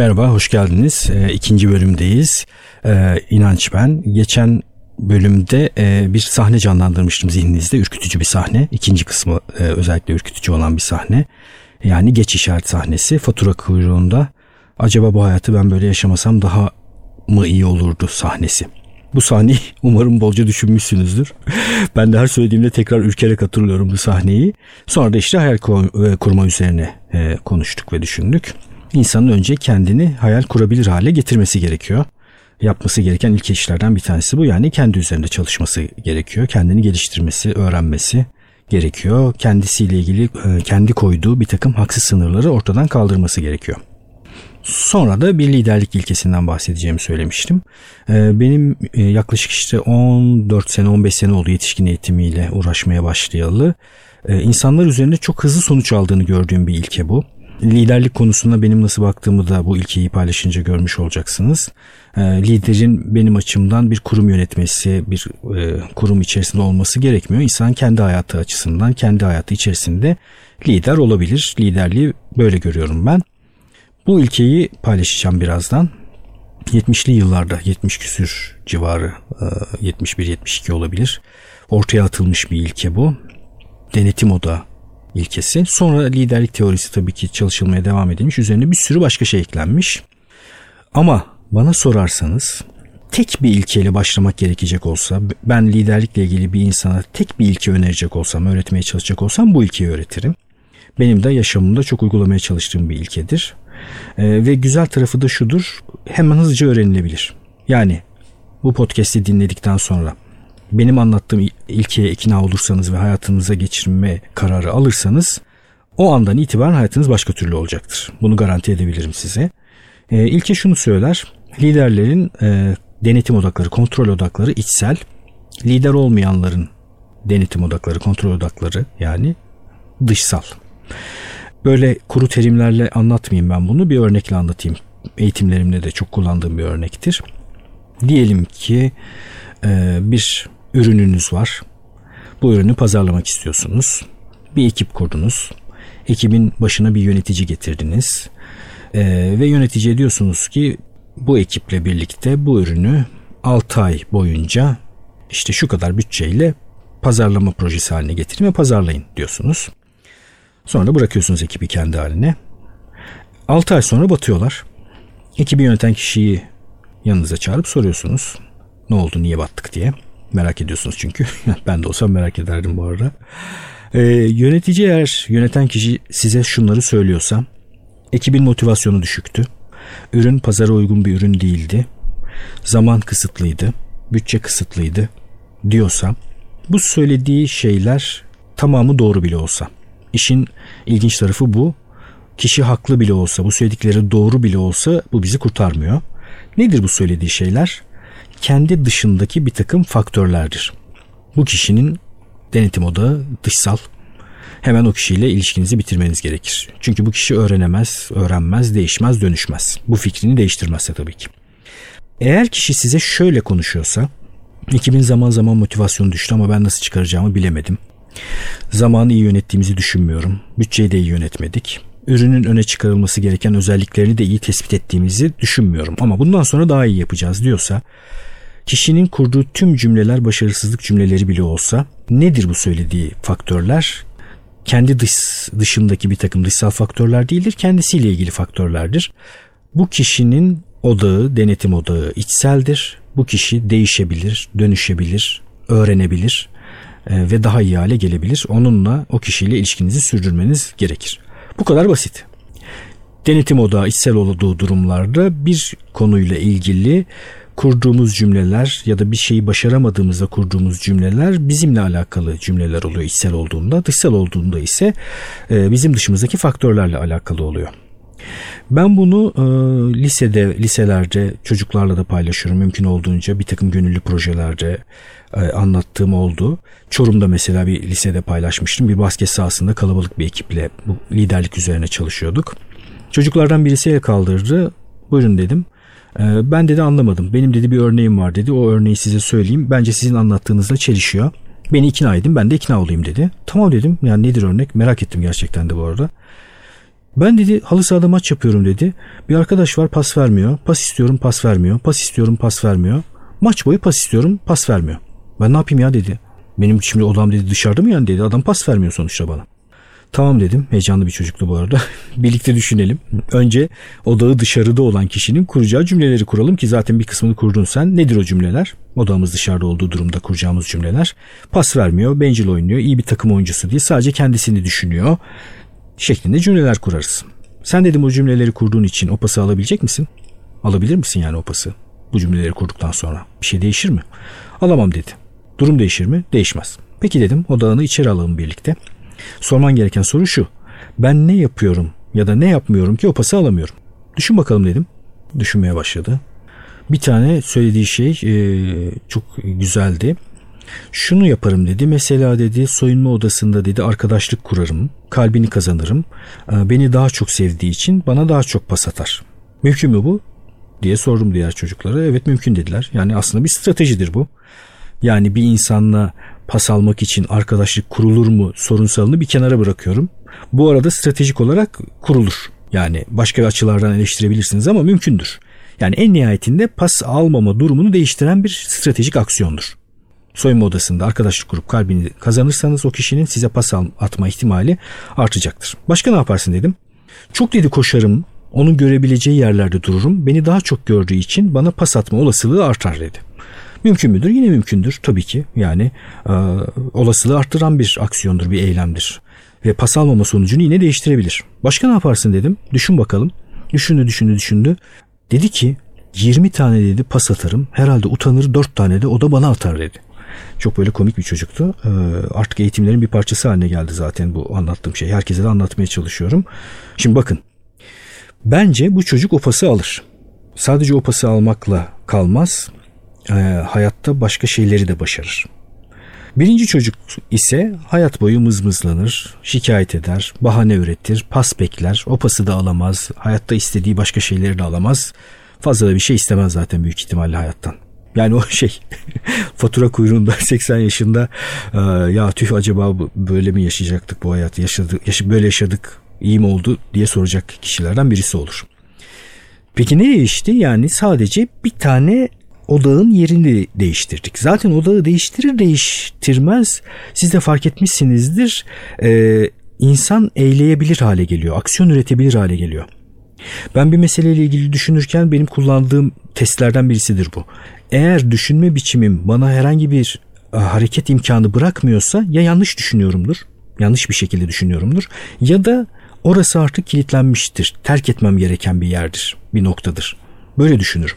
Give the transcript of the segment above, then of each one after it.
Merhaba, hoş geldiniz. E, ikinci bölümdeyiz. E, İnanç ben. Geçen bölümde e, bir sahne canlandırmıştım zihninizde. Ürkütücü bir sahne. İkinci kısmı e, özellikle ürkütücü olan bir sahne. Yani geç işaret sahnesi. Fatura kuyruğunda. Acaba bu hayatı ben böyle yaşamasam daha mı iyi olurdu sahnesi. Bu sahneyi umarım bolca düşünmüşsünüzdür. ben de her söylediğimde tekrar ürkerek hatırlıyorum bu sahneyi. Sonra da işte hayal e, kurma üzerine e, konuştuk ve düşündük. İnsanın önce kendini hayal kurabilir hale getirmesi gerekiyor. Yapması gereken ilk işlerden bir tanesi bu. Yani kendi üzerinde çalışması gerekiyor. Kendini geliştirmesi, öğrenmesi gerekiyor. Kendisiyle ilgili e, kendi koyduğu bir takım haksız sınırları ortadan kaldırması gerekiyor. Sonra da bir liderlik ilkesinden bahsedeceğimi söylemiştim. E, benim e, yaklaşık işte 14 sene 15 sene oldu yetişkin eğitimiyle uğraşmaya başlayalı. İnsanlar üzerinde çok hızlı sonuç aldığını gördüğüm bir ilke bu. Liderlik konusunda benim nasıl baktığımı da bu ilkeyi paylaşınca görmüş olacaksınız. E, liderin benim açımdan bir kurum yönetmesi, bir e, kurum içerisinde olması gerekmiyor. İnsan kendi hayatı açısından, kendi hayatı içerisinde lider olabilir. Liderliği böyle görüyorum ben. Bu ilkeyi paylaşacağım birazdan. 70'li yıllarda 70 küsür civarı 71-72 olabilir. Ortaya atılmış bir ilke bu. Denetim oda ilkesi. Sonra liderlik teorisi tabii ki çalışılmaya devam edilmiş. Üzerine bir sürü başka şey eklenmiş. Ama bana sorarsanız tek bir ilkeyle başlamak gerekecek olsa ben liderlikle ilgili bir insana tek bir ilke önerecek olsam, öğretmeye çalışacak olsam bu ilkeyi öğretirim. Benim de yaşamımda çok uygulamaya çalıştığım bir ilkedir. Ee, ve güzel tarafı da şudur, hemen hızlıca öğrenilebilir. Yani bu podcast'i dinledikten sonra benim anlattığım ilkeye ikna olursanız ve hayatınıza geçirme kararı alırsanız o andan itibaren hayatınız başka türlü olacaktır. Bunu garanti edebilirim size. E, ilke şunu söyler. Liderlerin e, denetim odakları, kontrol odakları içsel. Lider olmayanların denetim odakları, kontrol odakları yani dışsal. Böyle kuru terimlerle anlatmayayım ben bunu. Bir örnekle anlatayım. Eğitimlerimde de çok kullandığım bir örnektir. Diyelim ki e, bir ürününüz var. Bu ürünü pazarlamak istiyorsunuz. Bir ekip kurdunuz. Ekibin başına bir yönetici getirdiniz. Ee, ve yöneticiye diyorsunuz ki bu ekiple birlikte bu ürünü 6 ay boyunca işte şu kadar bütçeyle pazarlama projesi haline getirin ve pazarlayın diyorsunuz. Sonra bırakıyorsunuz ekibi kendi haline. 6 ay sonra batıyorlar. Ekibi yöneten kişiyi yanınıza çağırıp soruyorsunuz. Ne oldu niye battık diye. Merak ediyorsunuz çünkü. ben de olsam merak ederdim bu arada. Ee, yönetici eğer yöneten kişi size şunları söylüyorsa ekibin motivasyonu düşüktü. Ürün pazara uygun bir ürün değildi. Zaman kısıtlıydı. Bütçe kısıtlıydı diyorsa bu söylediği şeyler tamamı doğru bile olsa. İşin ilginç tarafı bu. Kişi haklı bile olsa, bu söyledikleri doğru bile olsa bu bizi kurtarmıyor. Nedir bu söylediği şeyler? Kendi dışındaki bir takım faktörlerdir. Bu kişinin denetim odağı dışsal. Hemen o kişiyle ilişkinizi bitirmeniz gerekir. Çünkü bu kişi öğrenemez, öğrenmez, değişmez, dönüşmez. Bu fikrini değiştirmezse tabii ki. Eğer kişi size şöyle konuşuyorsa, ekibin zaman zaman motivasyonu düştü ama ben nasıl çıkaracağımı bilemedim. Zamanı iyi yönettiğimizi düşünmüyorum. Bütçeyi de iyi yönetmedik ürünün öne çıkarılması gereken özelliklerini de iyi tespit ettiğimizi düşünmüyorum. Ama bundan sonra daha iyi yapacağız diyorsa kişinin kurduğu tüm cümleler başarısızlık cümleleri bile olsa nedir bu söylediği faktörler? Kendi dış, dışındaki bir takım dışsal faktörler değildir, kendisiyle ilgili faktörlerdir. Bu kişinin odağı, denetim odağı içseldir. Bu kişi değişebilir, dönüşebilir, öğrenebilir e, ve daha iyi hale gelebilir. Onunla o kişiyle ilişkinizi sürdürmeniz gerekir. Bu kadar basit. Denetim odağı içsel olduğu durumlarda bir konuyla ilgili kurduğumuz cümleler ya da bir şeyi başaramadığımızda kurduğumuz cümleler bizimle alakalı cümleler oluyor içsel olduğunda. Dışsal olduğunda ise e, bizim dışımızdaki faktörlerle alakalı oluyor. Ben bunu e, lisede, liselerde çocuklarla da paylaşıyorum. Mümkün olduğunca bir takım gönüllü projelerde e, anlattığım oldu. Çorum'da mesela bir lisede paylaşmıştım. Bir basket sahasında kalabalık bir ekiple bu liderlik üzerine çalışıyorduk. Çocuklardan birisi el kaldırdı. Buyurun dedim. E, ben dedi anlamadım. Benim dedi bir örneğim var dedi. O örneği size söyleyeyim. Bence sizin anlattığınızla çelişiyor. Beni ikna edin ben de ikna olayım dedi. Tamam dedim. Yani nedir örnek merak ettim gerçekten de bu arada. Ben dedi halı sahada maç yapıyorum dedi. Bir arkadaş var pas vermiyor. Pas istiyorum pas vermiyor. Pas istiyorum pas vermiyor. Maç boyu pas istiyorum pas vermiyor. Ben ne yapayım ya dedi. Benim şimdi odam dedi dışarıda mı yani dedi. Adam pas vermiyor sonuçta bana. Tamam dedim. Heyecanlı bir çocuktu bu arada. Birlikte düşünelim. Önce odağı dışarıda olan kişinin kuracağı cümleleri kuralım ki zaten bir kısmını kurdun sen. Nedir o cümleler? Odamız dışarıda olduğu durumda kuracağımız cümleler. Pas vermiyor, bencil oynuyor, iyi bir takım oyuncusu değil. Sadece kendisini düşünüyor şeklinde cümleler kurarız. Sen dedim o cümleleri kurduğun için o pası alabilecek misin? Alabilir misin yani o pası? Bu cümleleri kurduktan sonra. Bir şey değişir mi? Alamam dedi. Durum değişir mi? Değişmez. Peki dedim odağını içeri alalım birlikte. Sorman gereken soru şu. Ben ne yapıyorum ya da ne yapmıyorum ki o pası alamıyorum? Düşün bakalım dedim. Düşünmeye başladı. Bir tane söylediği şey e, çok güzeldi. Şunu yaparım dedi. Mesela dedi soyunma odasında dedi arkadaşlık kurarım. Kalbini kazanırım. E, beni daha çok sevdiği için bana daha çok pas atar. Mümkün mü bu? diye sordum diğer çocuklara. Evet mümkün dediler. Yani aslında bir stratejidir bu. Yani bir insanla pas almak için arkadaşlık kurulur mu sorunsalını bir kenara bırakıyorum. Bu arada stratejik olarak kurulur. Yani başka açılardan eleştirebilirsiniz ama mümkündür. Yani en nihayetinde pas almama durumunu değiştiren bir stratejik aksiyondur. Soyunma odasında arkadaşlık kurup kalbini kazanırsanız o kişinin size pas atma ihtimali artacaktır. Başka ne yaparsın dedim. Çok dedi koşarım, onun görebileceği yerlerde dururum. Beni daha çok gördüğü için bana pas atma olasılığı artar dedi. Mümkün müdür? Yine mümkündür tabii ki. Yani e, olasılığı arttıran bir aksiyondur, bir eylemdir. Ve pas almama sonucunu yine değiştirebilir. Başka ne yaparsın dedim. Düşün bakalım. Düşündü, düşündü, düşündü. Dedi ki 20 tane dedi pas atarım. Herhalde utanır 4 tane de o da bana atar dedi. Çok böyle komik bir çocuktu. Ee, artık eğitimlerin bir parçası haline geldi zaten bu anlattığım şey. Herkese de anlatmaya çalışıyorum. Şimdi bakın. Bence bu çocuk o pası alır. Sadece o pası almakla kalmaz e, hayatta başka şeyleri de başarır. Birinci çocuk ise hayat boyu mızmızlanır, şikayet eder, bahane üretir, pas bekler, o pası da alamaz, hayatta istediği başka şeyleri de alamaz. Fazla da bir şey istemez zaten büyük ihtimalle hayattan. Yani o şey fatura kuyruğunda 80 yaşında e, ya tüh acaba böyle mi yaşayacaktık bu hayatı yaşadık, yaşı, böyle yaşadık iyi mi oldu diye soracak kişilerden birisi olur. Peki ne değişti? Yani sadece bir tane odağın yerini değiştirdik. Zaten odağı değiştirir değiştirmez siz de fark etmişsinizdir e, insan eyleyebilir hale geliyor. Aksiyon üretebilir hale geliyor. Ben bir meseleyle ilgili düşünürken benim kullandığım testlerden birisidir bu. Eğer düşünme biçimim bana herhangi bir e, hareket imkanı bırakmıyorsa ya yanlış düşünüyorumdur, yanlış bir şekilde düşünüyorumdur ya da orası artık kilitlenmiştir. Terk etmem gereken bir yerdir, bir noktadır. Böyle düşünürüm.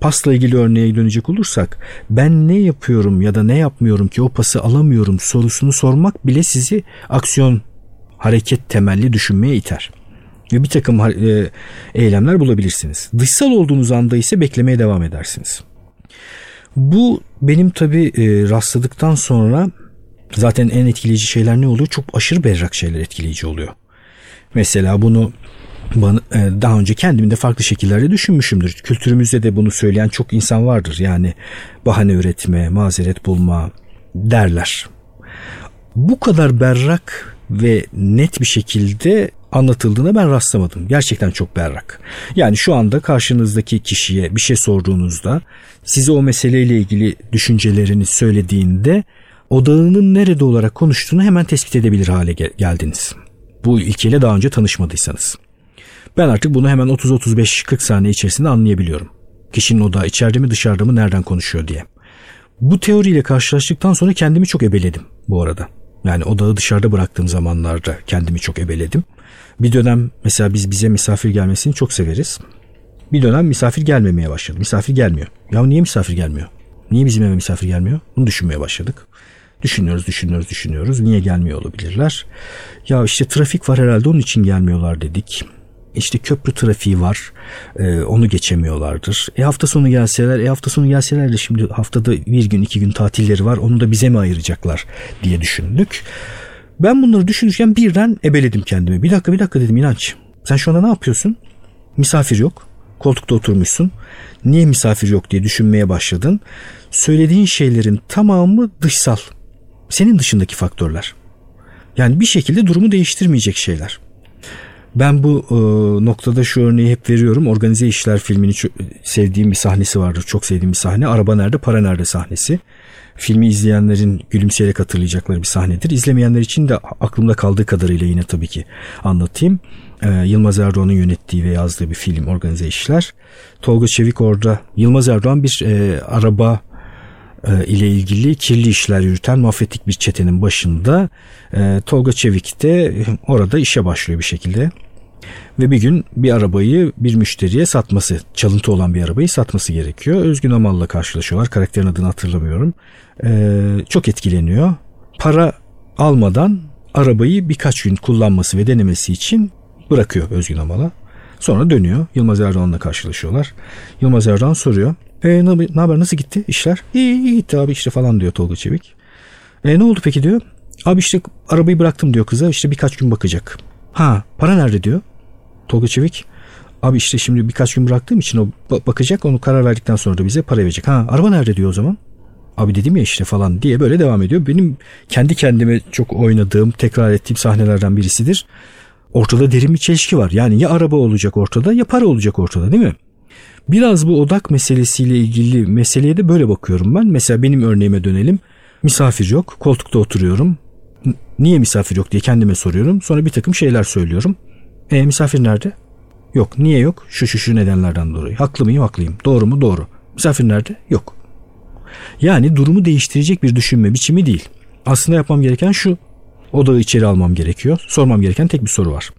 Pasla ilgili örneğe dönecek olursak ben ne yapıyorum ya da ne yapmıyorum ki o pası alamıyorum sorusunu sormak bile sizi aksiyon hareket temelli düşünmeye iter. Ve bir takım e, eylemler bulabilirsiniz. Dışsal olduğunuz anda ise beklemeye devam edersiniz. Bu benim tabi e, rastladıktan sonra zaten en etkileyici şeyler ne oluyor? Çok aşırı berrak şeyler etkileyici oluyor. Mesela bunu e, daha önce kendimde farklı şekillerde düşünmüşümdür. Kültürümüzde de bunu söyleyen çok insan vardır. Yani bahane üretme, mazeret bulma derler. Bu kadar berrak ve net bir şekilde anlatıldığına ben rastlamadım. Gerçekten çok berrak. Yani şu anda karşınızdaki kişiye bir şey sorduğunuzda size o meseleyle ilgili düşüncelerini söylediğinde odağının nerede olarak konuştuğunu hemen tespit edebilir hale geldiniz. Bu ilkeyle daha önce tanışmadıysanız. Ben artık bunu hemen 30-35-40 saniye içerisinde anlayabiliyorum. Kişinin odağı içeride mi dışarıda mı nereden konuşuyor diye. Bu teoriyle karşılaştıktan sonra kendimi çok ebeledim bu arada. Yani odağı dışarıda bıraktığım zamanlarda kendimi çok ebeledim. Bir dönem mesela biz bize misafir gelmesini çok severiz. Bir dönem misafir gelmemeye başladı. Misafir gelmiyor. Ya niye misafir gelmiyor? Niye bizim eve misafir gelmiyor? Bunu düşünmeye başladık. Düşünüyoruz, düşünüyoruz, düşünüyoruz. Niye gelmiyor olabilirler? Ya işte trafik var herhalde onun için gelmiyorlar dedik. İşte köprü trafiği var. E, onu geçemiyorlardır. E hafta sonu gelseler, e hafta sonu gelseler de şimdi haftada bir gün iki gün tatilleri var. Onu da bize mi ayıracaklar diye düşündük. Ben bunları düşünürken birden ebeledim kendimi. Bir dakika bir dakika dedim inanç. Sen şu anda ne yapıyorsun? Misafir yok. Koltukta oturmuşsun. Niye misafir yok diye düşünmeye başladın. Söylediğin şeylerin tamamı dışsal. Senin dışındaki faktörler. Yani bir şekilde durumu değiştirmeyecek şeyler. Ben bu e, noktada şu örneği hep veriyorum. Organize İşler filmini çok, sevdiğim bir sahnesi vardır. Çok sevdiğim bir sahne. Araba nerede, para nerede sahnesi. Filmi izleyenlerin gülümseyerek hatırlayacakları bir sahnedir. İzlemeyenler için de aklımda kaldığı kadarıyla yine tabii ki anlatayım. Ee, Yılmaz Erdoğan'ın yönettiği ve yazdığı bir film Organize İşler. Tolga Çevik orada Yılmaz Erdoğan bir e, araba e, ile ilgili kirli işler yürüten mafyatik bir çetenin başında e, Tolga Çevik de orada işe başlıyor bir şekilde. Ve bir gün bir arabayı bir müşteriye satması, çalıntı olan bir arabayı satması gerekiyor. Özgün Amal'la karşılaşıyorlar. Karakterin adını hatırlamıyorum. Ee, çok etkileniyor. Para almadan arabayı birkaç gün kullanması ve denemesi için bırakıyor Özgün Amal'a. Sonra dönüyor. Yılmaz Erdoğan'la karşılaşıyorlar. Yılmaz Erdoğan soruyor. E, ne, haber nasıl gitti işler? İyi, iyi gitti abi işte falan diyor Tolga Çevik. E, ne oldu peki diyor. Abi işte arabayı bıraktım diyor kıza işte birkaç gün bakacak. Ha para nerede diyor. Tolga Çevik. Abi işte şimdi birkaç gün bıraktığım için o bakacak onu karar verdikten sonra da bize para verecek. Ha araba nerede diyor o zaman. Abi dedim ya işte falan diye böyle devam ediyor. Benim kendi kendime çok oynadığım, tekrar ettiğim sahnelerden birisidir. Ortada derin bir çelişki var. Yani ya araba olacak ortada ya para olacak ortada değil mi? Biraz bu odak meselesiyle ilgili meseleye de böyle bakıyorum ben. Mesela benim örneğime dönelim. Misafir yok, koltukta oturuyorum. Niye misafir yok diye kendime soruyorum. Sonra bir takım şeyler söylüyorum. E misafir nerede? Yok. Niye yok? Şu şu şu nedenlerden dolayı. Haklı mıyım? Haklıyım. Doğru mu? Doğru. Misafir nerede? Yok. Yani durumu değiştirecek bir düşünme biçimi değil. Aslında yapmam gereken şu. Odağı içeri almam gerekiyor. Sormam gereken tek bir soru var.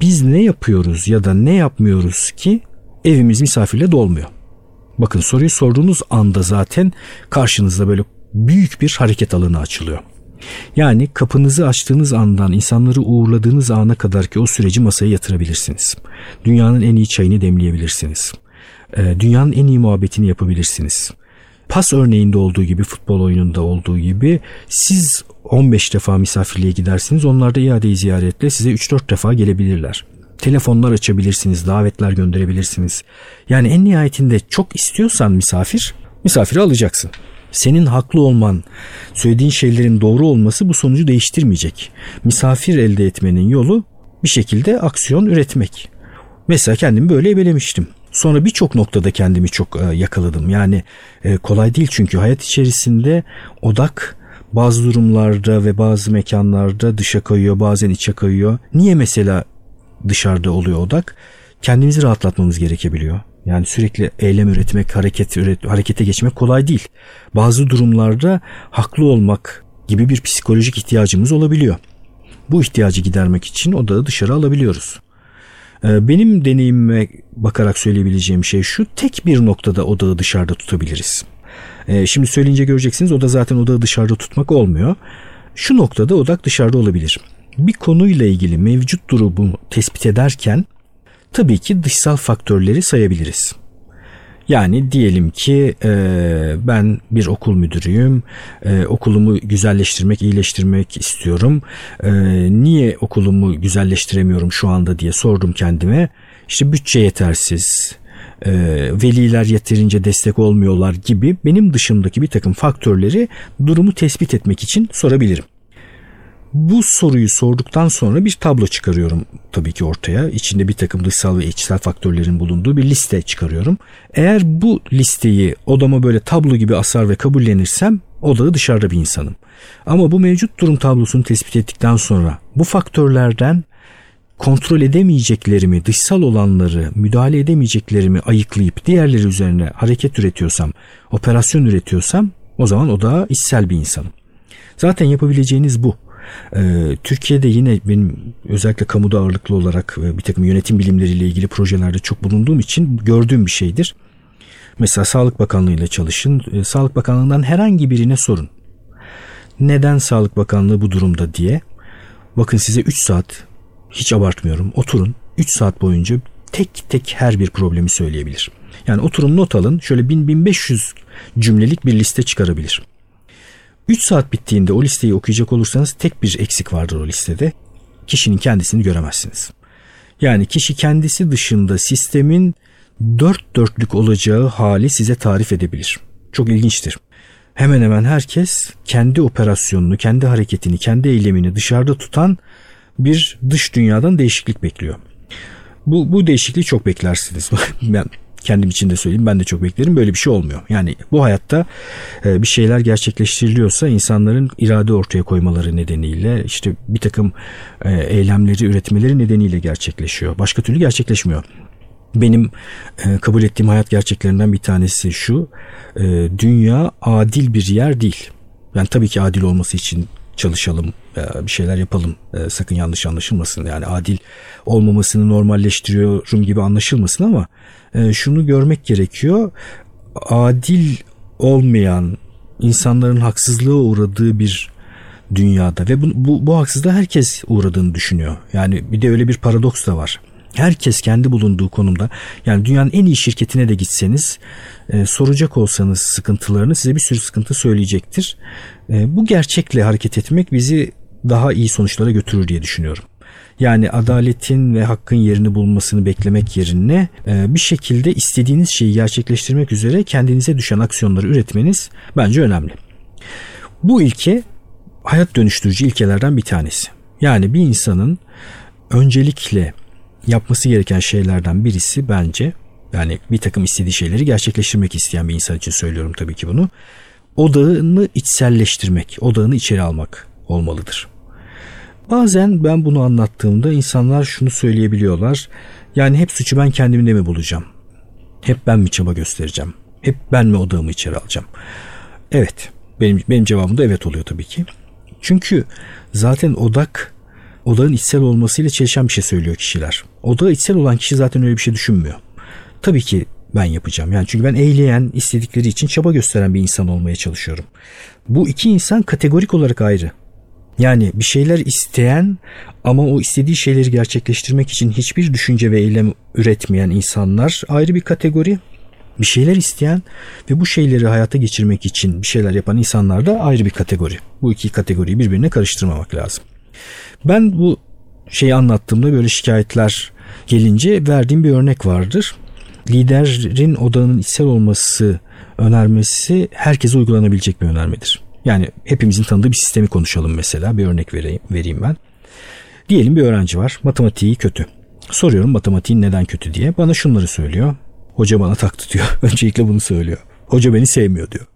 Biz ne yapıyoruz ya da ne yapmıyoruz ki evimiz misafirle dolmuyor? Bakın soruyu sorduğunuz anda zaten karşınızda böyle büyük bir hareket alanı açılıyor. Yani kapınızı açtığınız andan insanları uğurladığınız ana kadar ki o süreci masaya yatırabilirsiniz. Dünyanın en iyi çayını demleyebilirsiniz. Ee, dünyanın en iyi muhabbetini yapabilirsiniz. Pas örneğinde olduğu gibi futbol oyununda olduğu gibi siz 15 defa misafirliğe gidersiniz. Onlar da iade ziyaretle size 3-4 defa gelebilirler. Telefonlar açabilirsiniz, davetler gönderebilirsiniz. Yani en nihayetinde çok istiyorsan misafir, misafiri alacaksın. Senin haklı olman, söylediğin şeylerin doğru olması bu sonucu değiştirmeyecek. Misafir elde etmenin yolu bir şekilde aksiyon üretmek. Mesela kendimi böyle ebelemiştim. Sonra birçok noktada kendimi çok e, yakaladım. Yani e, kolay değil çünkü hayat içerisinde odak bazı durumlarda ve bazı mekanlarda dışa kayıyor, bazen içe kayıyor. Niye mesela dışarıda oluyor odak? Kendimizi rahatlatmamız gerekebiliyor. Yani sürekli eylem üretmek, hareket üret, harekete geçmek kolay değil. Bazı durumlarda haklı olmak gibi bir psikolojik ihtiyacımız olabiliyor. Bu ihtiyacı gidermek için odağı dışarı alabiliyoruz. Ee, benim deneyimime bakarak söyleyebileceğim şey şu tek bir noktada odağı dışarıda tutabiliriz. Ee, şimdi söyleyince göreceksiniz o da zaten odağı dışarıda tutmak olmuyor. Şu noktada odak dışarıda olabilir. Bir konuyla ilgili mevcut durumu tespit ederken tabii ki dışsal faktörleri sayabiliriz. Yani diyelim ki e, ben bir okul müdürüyüm, e, okulumu güzelleştirmek, iyileştirmek istiyorum. E, niye okulumu güzelleştiremiyorum şu anda diye sordum kendime. İşte bütçe yetersiz, e, veliler yeterince destek olmuyorlar gibi benim dışımdaki bir takım faktörleri durumu tespit etmek için sorabilirim. Bu soruyu sorduktan sonra bir tablo çıkarıyorum tabii ki ortaya. İçinde bir takım dışsal ve içsel faktörlerin bulunduğu bir liste çıkarıyorum. Eğer bu listeyi odama böyle tablo gibi asar ve kabullenirsem odağı dışarıda bir insanım. Ama bu mevcut durum tablosunu tespit ettikten sonra bu faktörlerden kontrol edemeyeceklerimi, dışsal olanları, müdahale edemeyeceklerimi ayıklayıp diğerleri üzerine hareket üretiyorsam, operasyon üretiyorsam o zaman o da içsel bir insanım. Zaten yapabileceğiniz bu. Ee, Türkiye'de yine benim özellikle kamuda ağırlıklı olarak bir takım yönetim bilimleriyle ilgili projelerde çok bulunduğum için gördüğüm bir şeydir. Mesela Sağlık Bakanlığı ile çalışın. Ee, Sağlık Bakanlığı'ndan herhangi birine sorun. Neden Sağlık Bakanlığı bu durumda diye. Bakın size 3 saat hiç abartmıyorum oturun 3 saat boyunca tek tek her bir problemi söyleyebilir. Yani oturun not alın şöyle 1000-1500 cümlelik bir liste çıkarabilir. 3 saat bittiğinde o listeyi okuyacak olursanız tek bir eksik vardır o listede. Kişinin kendisini göremezsiniz. Yani kişi kendisi dışında sistemin dört dörtlük olacağı hali size tarif edebilir. Çok ilginçtir. Hemen hemen herkes kendi operasyonunu, kendi hareketini, kendi eylemini dışarıda tutan bir dış dünyadan değişiklik bekliyor. Bu, bu değişikliği çok beklersiniz. ben kendim için de söyleyeyim ben de çok beklerim böyle bir şey olmuyor. Yani bu hayatta e, bir şeyler gerçekleştiriliyorsa insanların irade ortaya koymaları nedeniyle işte bir takım e, eylemleri üretmeleri nedeniyle gerçekleşiyor. Başka türlü gerçekleşmiyor. Benim e, kabul ettiğim hayat gerçeklerinden bir tanesi şu. Dünya adil bir yer değil. Yani tabii ki adil olması için çalışalım, bir şeyler yapalım. Sakın yanlış anlaşılmasın. Yani adil olmamasını normalleştiriyorum gibi anlaşılmasın ama e, şunu görmek gerekiyor. Adil olmayan insanların haksızlığa uğradığı bir dünyada ve bu, bu, bu haksızlığa herkes uğradığını düşünüyor. Yani bir de öyle bir paradoks da var. Herkes kendi bulunduğu konumda yani dünyanın en iyi şirketine de gitseniz e, soracak olsanız sıkıntılarını size bir sürü sıkıntı söyleyecektir. E, bu gerçekle hareket etmek bizi daha iyi sonuçlara götürür diye düşünüyorum. Yani adaletin ve hakkın yerini bulmasını beklemek yerine e, bir şekilde istediğiniz şeyi gerçekleştirmek üzere kendinize düşen aksiyonları üretmeniz bence önemli. Bu ilke hayat dönüştürücü ilkelerden bir tanesi. Yani bir insanın öncelikle yapması gereken şeylerden birisi bence yani bir takım istediği şeyleri gerçekleştirmek isteyen bir insan için söylüyorum tabii ki bunu. Odağını içselleştirmek, odağını içeri almak olmalıdır. Bazen ben bunu anlattığımda insanlar şunu söyleyebiliyorlar. Yani hep suçu ben kendimde mi bulacağım? Hep ben mi çaba göstereceğim? Hep ben mi odağımı içeri alacağım? Evet. Benim, benim cevabım da evet oluyor tabii ki. Çünkü zaten odak odağın içsel olmasıyla çelişen bir şey söylüyor kişiler. Odağı içsel olan kişi zaten öyle bir şey düşünmüyor. Tabii ki ben yapacağım. Yani çünkü ben eğleyen, istedikleri için çaba gösteren bir insan olmaya çalışıyorum. Bu iki insan kategorik olarak ayrı. Yani bir şeyler isteyen ama o istediği şeyleri gerçekleştirmek için hiçbir düşünce ve eylem üretmeyen insanlar ayrı bir kategori. Bir şeyler isteyen ve bu şeyleri hayata geçirmek için bir şeyler yapan insanlar da ayrı bir kategori. Bu iki kategoriyi birbirine karıştırmamak lazım. Ben bu şeyi anlattığımda böyle şikayetler gelince verdiğim bir örnek vardır. Liderin odağının içsel olması önermesi herkese uygulanabilecek bir önermedir. Yani hepimizin tanıdığı bir sistemi konuşalım mesela. Bir örnek vereyim, vereyim ben. Diyelim bir öğrenci var. Matematiği kötü. Soruyorum matematiğin neden kötü diye. Bana şunları söylüyor. Hoca bana taktı diyor. Öncelikle bunu söylüyor. Hoca beni sevmiyor diyor.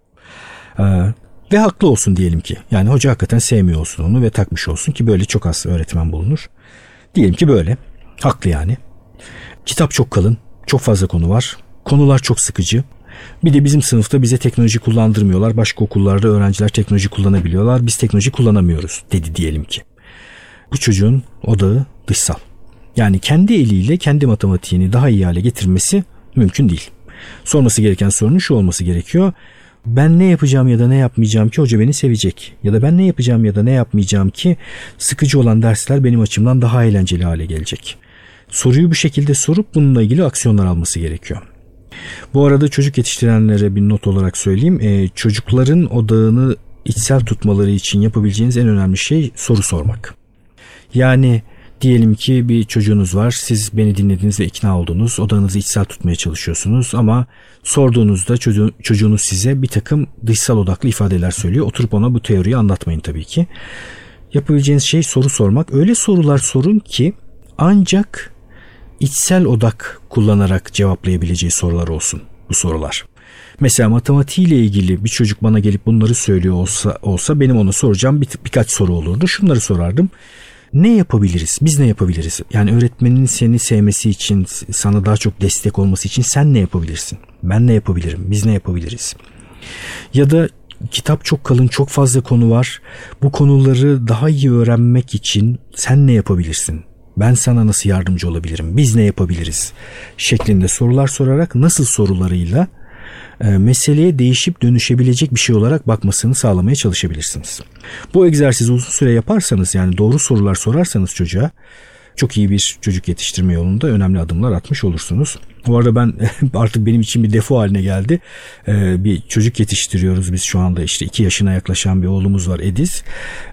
Ee, ve haklı olsun diyelim ki. Yani hoca hakikaten sevmiyor olsun onu ve takmış olsun ki böyle çok az öğretmen bulunur. Diyelim ki böyle. Haklı yani. Kitap çok kalın. Çok fazla konu var. Konular çok sıkıcı. Bir de bizim sınıfta bize teknoloji kullandırmıyorlar. Başka okullarda öğrenciler teknoloji kullanabiliyorlar. Biz teknoloji kullanamıyoruz dedi diyelim ki. Bu çocuğun odağı dışsal. Yani kendi eliyle kendi matematiğini daha iyi hale getirmesi mümkün değil. Sorması gereken sorunun şu olması gerekiyor. Ben ne yapacağım ya da ne yapmayacağım ki hoca beni sevecek? Ya da ben ne yapacağım ya da ne yapmayacağım ki sıkıcı olan dersler benim açımdan daha eğlenceli hale gelecek? Soruyu bu şekilde sorup bununla ilgili aksiyonlar alması gerekiyor. Bu arada çocuk yetiştirenlere bir not olarak söyleyeyim. E, çocukların odağını içsel tutmaları için yapabileceğiniz en önemli şey soru sormak. Yani diyelim ki bir çocuğunuz var. Siz beni dinlediniz ve ikna oldunuz. Odağınızı içsel tutmaya çalışıyorsunuz ama sorduğunuzda çocuğu, çocuğunuz size bir takım dışsal odaklı ifadeler söylüyor. Oturup ona bu teoriyi anlatmayın tabii ki. Yapabileceğiniz şey soru sormak. Öyle sorular sorun ki ancak içsel odak kullanarak cevaplayabileceği sorular olsun bu sorular. Mesela matematiğiyle ilgili bir çocuk bana gelip bunları söylüyor olsa olsa benim ona soracağım bir, birkaç soru olurdu. Şunları sorardım. Ne yapabiliriz? Biz ne yapabiliriz? Yani öğretmenin seni sevmesi için, sana daha çok destek olması için sen ne yapabilirsin? Ben ne yapabilirim? Biz ne yapabiliriz? Ya da kitap çok kalın, çok fazla konu var. Bu konuları daha iyi öğrenmek için sen ne yapabilirsin? Ben sana nasıl yardımcı olabilirim, biz ne yapabiliriz şeklinde sorular sorarak nasıl sorularıyla e, meseleye değişip dönüşebilecek bir şey olarak bakmasını sağlamaya çalışabilirsiniz. Bu egzersizi uzun süre yaparsanız yani doğru sorular sorarsanız çocuğa çok iyi bir çocuk yetiştirme yolunda önemli adımlar atmış olursunuz. Bu arada ben artık benim için bir defo haline geldi. Ee, bir çocuk yetiştiriyoruz biz şu anda işte iki yaşına yaklaşan bir oğlumuz var Ediz.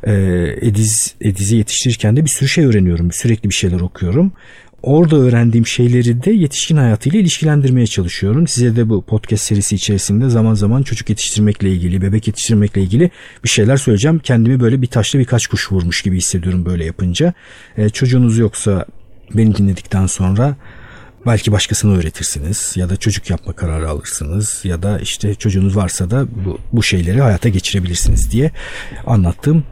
Ee, Ediz Ediz'i yetiştirirken de bir sürü şey öğreniyorum. Sürekli bir şeyler okuyorum. orada öğrendiğim şeyleri de yetişkin hayatıyla ilişkilendirmeye çalışıyorum. Size de bu podcast serisi içerisinde zaman zaman çocuk yetiştirmekle ilgili, bebek yetiştirmekle ilgili bir şeyler söyleyeceğim. Kendimi böyle bir taşla birkaç kuş vurmuş gibi hissediyorum böyle yapınca. E, çocuğunuz yoksa beni dinledikten sonra belki başkasına öğretirsiniz ya da çocuk yapma kararı alırsınız ya da işte çocuğunuz varsa da bu, bu şeyleri hayata geçirebilirsiniz diye anlattığım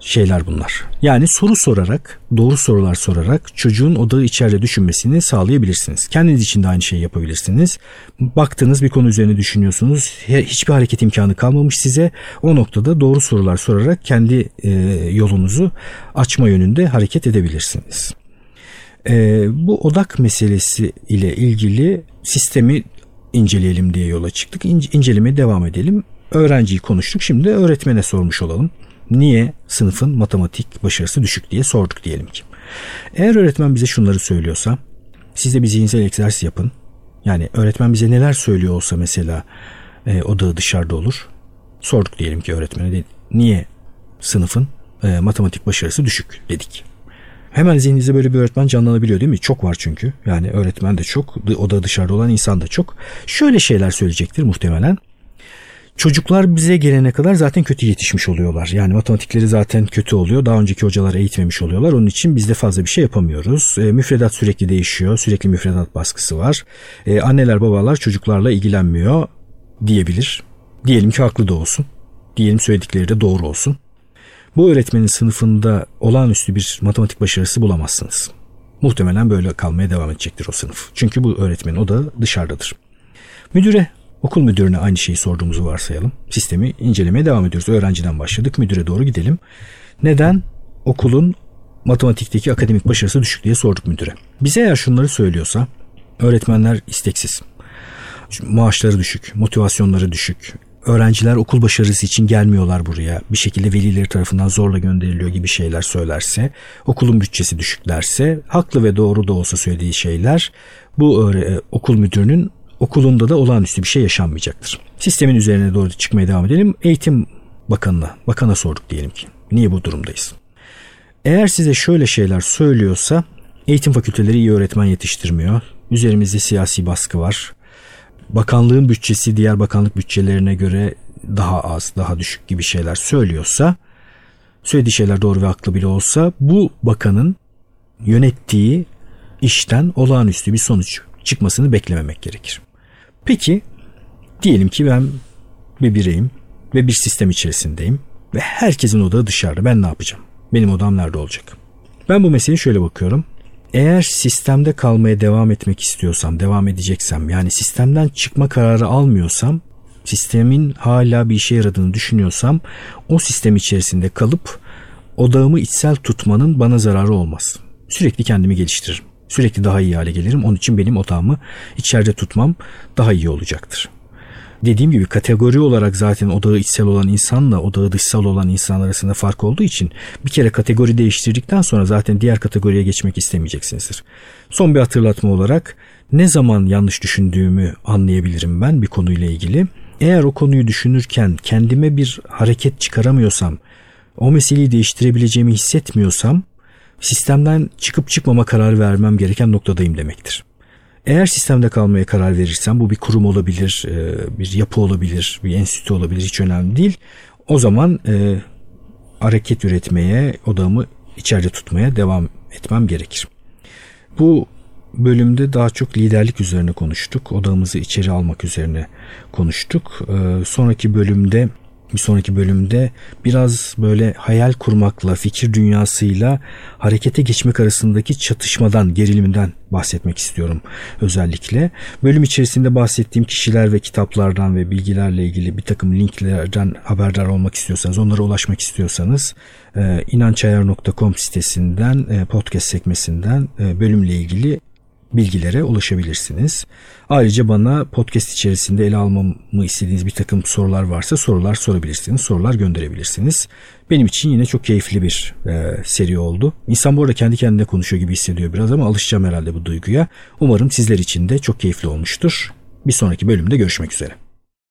şeyler bunlar. Yani soru sorarak, doğru sorular sorarak çocuğun odağı içeride düşünmesini sağlayabilirsiniz. Kendiniz için de aynı şeyi yapabilirsiniz. Baktığınız bir konu üzerine düşünüyorsunuz. Hiçbir hareket imkanı kalmamış size. O noktada doğru sorular sorarak kendi e, yolunuzu açma yönünde hareket edebilirsiniz. E, bu odak meselesi ile ilgili sistemi inceleyelim diye yola çıktık. İnce, devam edelim. Öğrenciyi konuştuk. Şimdi öğretmene sormuş olalım. Niye sınıfın matematik başarısı düşük diye sorduk diyelim ki. Eğer öğretmen bize şunları söylüyorsa siz de bir zihinsel egzersiz yapın. Yani öğretmen bize neler söylüyor olsa mesela e, odağı dışarıda olur. Sorduk diyelim ki öğretmene de, niye sınıfın e, matematik başarısı düşük dedik. Hemen zihninizde böyle bir öğretmen canlanabiliyor değil mi? Çok var çünkü. Yani öğretmen de çok, o da dışarıda olan insan da çok. Şöyle şeyler söyleyecektir muhtemelen. Çocuklar bize gelene kadar zaten kötü yetişmiş oluyorlar. Yani matematikleri zaten kötü oluyor. Daha önceki hocalar eğitmemiş oluyorlar. Onun için biz de fazla bir şey yapamıyoruz. E, müfredat sürekli değişiyor. Sürekli müfredat baskısı var. E, anneler babalar çocuklarla ilgilenmiyor diyebilir. Diyelim ki haklı da olsun. Diyelim söyledikleri de doğru olsun. Bu öğretmenin sınıfında olağanüstü bir matematik başarısı bulamazsınız. Muhtemelen böyle kalmaya devam edecektir o sınıf. Çünkü bu öğretmenin o da dışarıdadır. Müdüre Okul müdürüne aynı şeyi sorduğumuzu varsayalım. Sistemi incelemeye devam ediyoruz. Öğrenciden başladık. Müdüre doğru gidelim. Neden okulun matematikteki akademik başarısı düşük diye sorduk müdüre. Bize eğer şunları söylüyorsa öğretmenler isteksiz. Maaşları düşük, motivasyonları düşük. Öğrenciler okul başarısı için gelmiyorlar buraya. Bir şekilde velileri tarafından zorla gönderiliyor gibi şeyler söylerse, okulun bütçesi düşük derse, haklı ve doğru da olsa söylediği şeyler bu öğre, okul müdürünün okulunda da olağanüstü bir şey yaşanmayacaktır. Sistemin üzerine doğru çıkmaya devam edelim. Eğitim Bakanı'na, bakana sorduk diyelim ki. Niye bu durumdayız? Eğer size şöyle şeyler söylüyorsa eğitim fakülteleri iyi öğretmen yetiştirmiyor. Üzerimizde siyasi baskı var. Bakanlığın bütçesi diğer bakanlık bütçelerine göre daha az, daha düşük gibi şeyler söylüyorsa, söylediği şeyler doğru ve haklı bile olsa bu bakanın yönettiği işten olağanüstü bir sonuç çıkmasını beklememek gerekir. Peki diyelim ki ben bir bireyim ve bir sistem içerisindeyim ve herkesin odağı dışarıda. Ben ne yapacağım? Benim odam nerede olacak? Ben bu meseleye şöyle bakıyorum. Eğer sistemde kalmaya devam etmek istiyorsam, devam edeceksem yani sistemden çıkma kararı almıyorsam, sistemin hala bir işe yaradığını düşünüyorsam o sistem içerisinde kalıp odağımı içsel tutmanın bana zararı olmaz. Sürekli kendimi geliştiririm. Sürekli daha iyi hale gelirim. Onun için benim otağımı içeride tutmam daha iyi olacaktır. Dediğim gibi kategori olarak zaten odağı içsel olan insanla odağı dışsal olan insan arasında fark olduğu için bir kere kategori değiştirdikten sonra zaten diğer kategoriye geçmek istemeyeceksinizdir. Son bir hatırlatma olarak ne zaman yanlış düşündüğümü anlayabilirim ben bir konuyla ilgili. Eğer o konuyu düşünürken kendime bir hareket çıkaramıyorsam, o meseleyi değiştirebileceğimi hissetmiyorsam sistemden çıkıp çıkmama kararı vermem gereken noktadayım demektir. Eğer sistemde kalmaya karar verirsem bu bir kurum olabilir, e, bir yapı olabilir, bir enstitü olabilir hiç önemli değil. O zaman e, hareket üretmeye, odamı içeride tutmaya devam etmem gerekir. Bu bölümde daha çok liderlik üzerine konuştuk. Odamızı içeri almak üzerine konuştuk. E, sonraki bölümde bir sonraki bölümde biraz böyle hayal kurmakla, fikir dünyasıyla harekete geçmek arasındaki çatışmadan, geriliminden bahsetmek istiyorum özellikle. Bölüm içerisinde bahsettiğim kişiler ve kitaplardan ve bilgilerle ilgili bir takım linklerden haberdar olmak istiyorsanız, onlara ulaşmak istiyorsanız e, inançayar.com sitesinden, e, podcast sekmesinden e, bölümle ilgili bilgilere ulaşabilirsiniz. Ayrıca bana podcast içerisinde ele almamı istediğiniz bir takım sorular varsa sorular sorabilirsiniz, sorular gönderebilirsiniz. Benim için yine çok keyifli bir e, seri oldu. İnsan bu arada kendi kendine konuşuyor gibi hissediyor biraz ama alışacağım herhalde bu duyguya. Umarım sizler için de çok keyifli olmuştur. Bir sonraki bölümde görüşmek üzere.